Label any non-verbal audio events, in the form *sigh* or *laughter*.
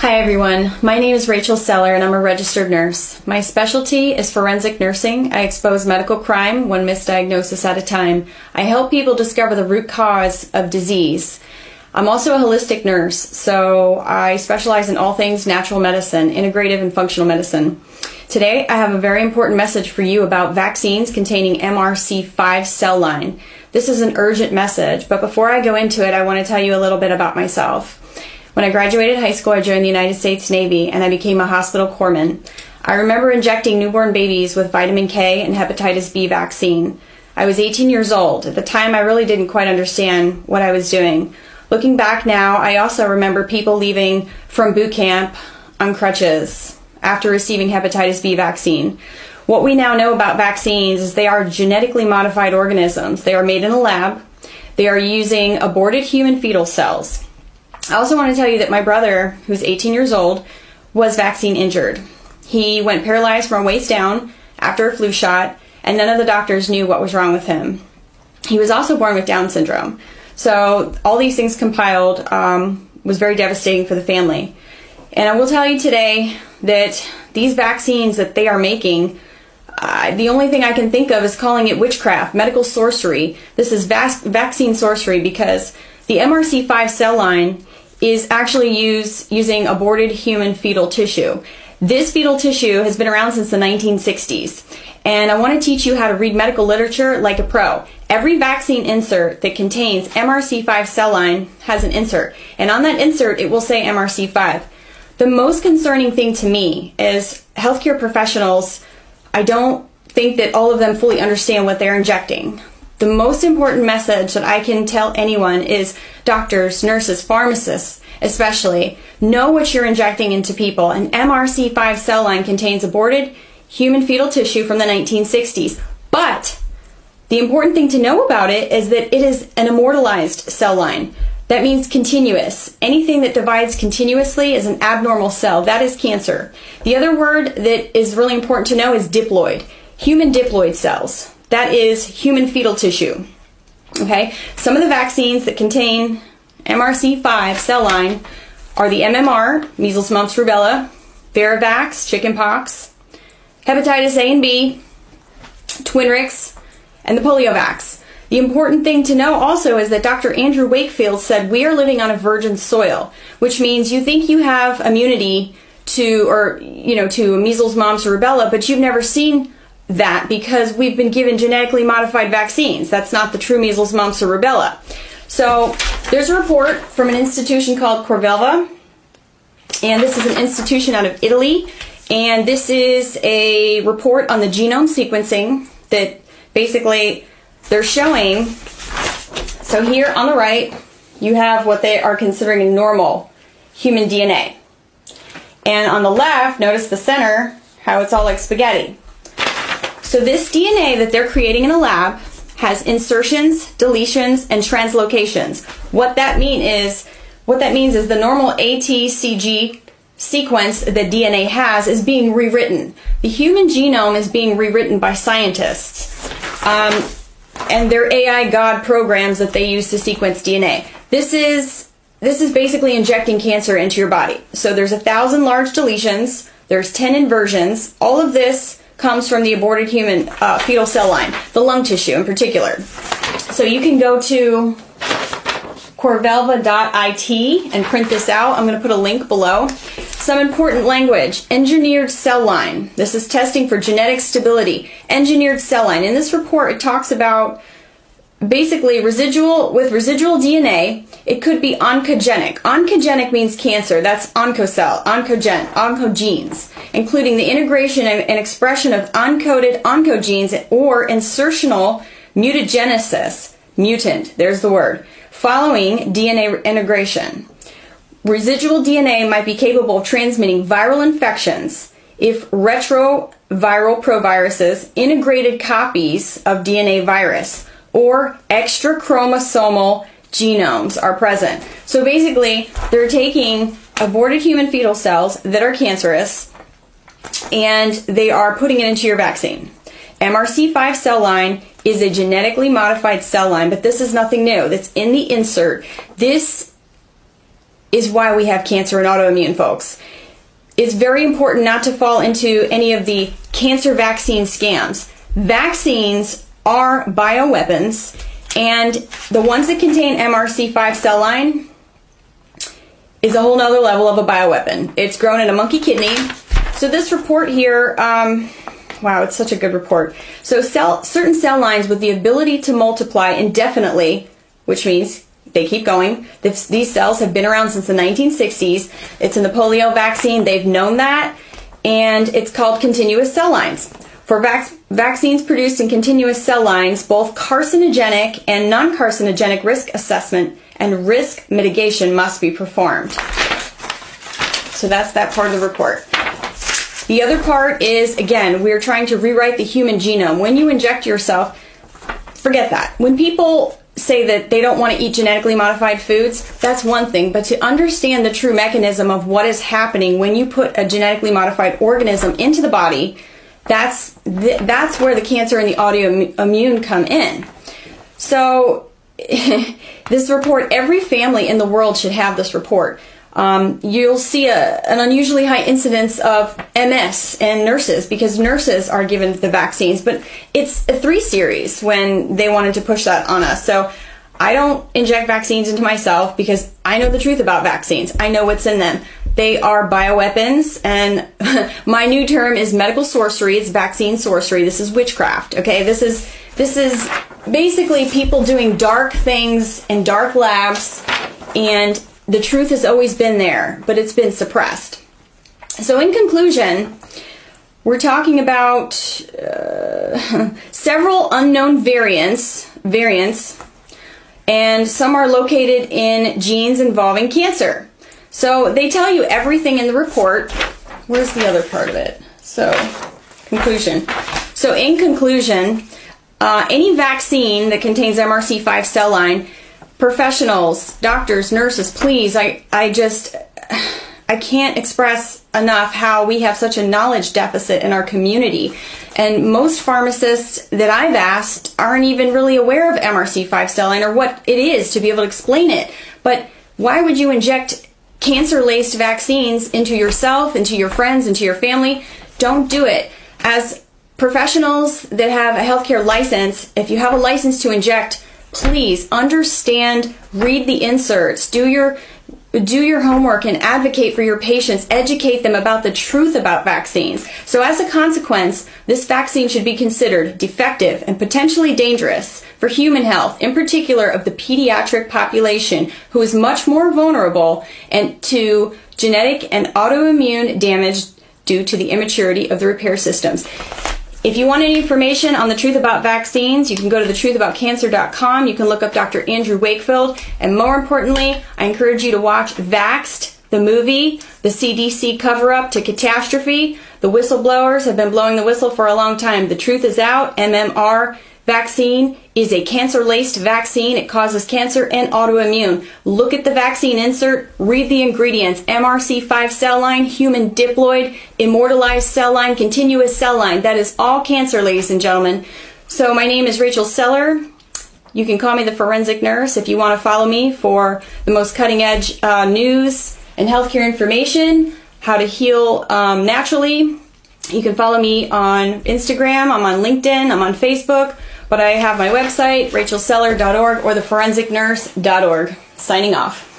Hi everyone, my name is Rachel Seller and I'm a registered nurse. My specialty is forensic nursing. I expose medical crime one misdiagnosis at a time. I help people discover the root cause of disease. I'm also a holistic nurse, so I specialize in all things natural medicine, integrative and functional medicine. Today I have a very important message for you about vaccines containing MRC5 cell line. This is an urgent message, but before I go into it, I want to tell you a little bit about myself. When I graduated high school, I joined the United States Navy and I became a hospital corpsman. I remember injecting newborn babies with vitamin K and hepatitis B vaccine. I was 18 years old. At the time, I really didn't quite understand what I was doing. Looking back now, I also remember people leaving from boot camp on crutches after receiving hepatitis B vaccine. What we now know about vaccines is they are genetically modified organisms. They are made in a lab. They are using aborted human fetal cells. I also want to tell you that my brother, who's 18 years old, was vaccine injured. He went paralyzed from waist down after a flu shot, and none of the doctors knew what was wrong with him. He was also born with Down syndrome. So, all these things compiled um, was very devastating for the family. And I will tell you today that these vaccines that they are making, uh, the only thing I can think of is calling it witchcraft, medical sorcery. This is vac- vaccine sorcery because the MRC5 cell line is actually used using aborted human fetal tissue. This fetal tissue has been around since the 1960s. And I want to teach you how to read medical literature like a pro. Every vaccine insert that contains MRC5 cell line has an insert. And on that insert, it will say MRC5. The most concerning thing to me is healthcare professionals, I don't think that all of them fully understand what they're injecting. The most important message that I can tell anyone is doctors, nurses, pharmacists, especially, know what you're injecting into people. An MRC5 cell line contains aborted human fetal tissue from the 1960s. But the important thing to know about it is that it is an immortalized cell line. That means continuous. Anything that divides continuously is an abnormal cell. That is cancer. The other word that is really important to know is diploid. Human diploid cells. That is human fetal tissue. Okay? Some of the vaccines that contain MRC5 cell line are the MMR, measles, mumps, rubella, Varivax, chickenpox, hepatitis A and B, Twinrix, and the poliovax. The important thing to know also is that Dr. Andrew Wakefield said we are living on a virgin soil, which means you think you have immunity to or you know to measles, mumps, or rubella, but you've never seen that because we've been given genetically modified vaccines. That's not the true measles, mumps, or rubella. So there's a report from an institution called Corvelva, and this is an institution out of Italy, and this is a report on the genome sequencing that basically they're showing. So here on the right, you have what they are considering normal human DNA. And on the left, notice the center, how it's all like spaghetti. So this DNA that they're creating in a lab has insertions, deletions, and translocations. What that mean is what that means is the normal ATCG sequence that DNA has is being rewritten. The human genome is being rewritten by scientists. Um, and their AI God programs that they use to sequence DNA. This is this is basically injecting cancer into your body. So there's a thousand large deletions, there's 10 inversions. All of this comes from the aborted human uh, fetal cell line, the lung tissue in particular. So you can go to corvelva.it and print this out. I'm going to put a link below. Some important language. Engineered cell line. This is testing for genetic stability. Engineered cell line. In this report, it talks about basically residual with residual DNA, it could be oncogenic. Oncogenic means cancer. That's oncocell, oncogen, oncogenes, including the integration and expression of uncoded oncogenes or insertional mutagenesis, mutant. There's the word. Following DNA integration. Residual DNA might be capable of transmitting viral infections if retroviral proviruses, integrated copies of DNA virus, or extra chromosomal genomes are present. So basically, they're taking aborted human fetal cells that are cancerous and they are putting it into your vaccine. MRC5 cell line is a genetically modified cell line, but this is nothing new. That's in the insert. This is why we have cancer and autoimmune, folks. It's very important not to fall into any of the cancer vaccine scams. Vaccines are bioweapons, and the ones that contain MRC5 cell line is a whole nother level of a bioweapon. It's grown in a monkey kidney. So this report here, um, wow, it's such a good report. So cell, certain cell lines with the ability to multiply indefinitely, which means they keep going. This, these cells have been around since the 1960s. It's in the polio vaccine. They've known that. And it's called continuous cell lines. For vac- vaccines produced in continuous cell lines, both carcinogenic and non carcinogenic risk assessment and risk mitigation must be performed. So that's that part of the report. The other part is, again, we're trying to rewrite the human genome. When you inject yourself, forget that. When people say that they don't want to eat genetically modified foods, that's one thing. But to understand the true mechanism of what is happening when you put a genetically modified organism into the body, that's th- that's where the cancer and the autoimmune come in. So *laughs* this report, every family in the world should have this report um, you'll see a, an unusually high incidence of MS in nurses because nurses are given the vaccines, but it's a three series when they wanted to push that on us. So I don't inject vaccines into myself because I know the truth about vaccines. I know what's in them. They are bioweapons, and *laughs* my new term is medical sorcery. It's vaccine sorcery. This is witchcraft. Okay, this is this is basically people doing dark things in dark labs, and the truth has always been there, but it's been suppressed. So, in conclusion, we're talking about uh, *laughs* several unknown variants, variants, and some are located in genes involving cancer. So they tell you everything in the report. Where's the other part of it? So, conclusion. So, in conclusion, uh, any vaccine that contains MRC5 cell line professionals, doctors, nurses, please, I, I just, I can't express enough how we have such a knowledge deficit in our community. And most pharmacists that I've asked aren't even really aware of MRC5 cell line or what it is to be able to explain it. But why would you inject cancer laced vaccines into yourself, into your friends, into your family? Don't do it. As professionals that have a healthcare license, if you have a license to inject, please understand, read the inserts, do your do your homework and advocate for your patients, educate them about the truth about vaccines. So as a consequence, this vaccine should be considered defective and potentially dangerous for human health, in particular of the pediatric population who is much more vulnerable and to genetic and autoimmune damage due to the immaturity of the repair systems. If you want any information on the truth about vaccines, you can go to thetruthaboutcancer.com. You can look up Dr. Andrew Wakefield. And more importantly, I encourage you to watch Vaxxed, the movie, the CDC cover up to catastrophe. The whistleblowers have been blowing the whistle for a long time. The truth is out. MMR vaccine is a cancer laced vaccine. It causes cancer and autoimmune. Look at the vaccine insert, read the ingredients MRC5 cell line, human diploid, immortalized cell line, continuous cell line. That is all cancer, ladies and gentlemen. So, my name is Rachel Seller. You can call me the forensic nurse if you want to follow me for the most cutting edge uh, news and healthcare information, how to heal um, naturally. You can follow me on Instagram, I'm on LinkedIn, I'm on Facebook. But I have my website, rachelseller.org or theforensicnurse.org. Signing off.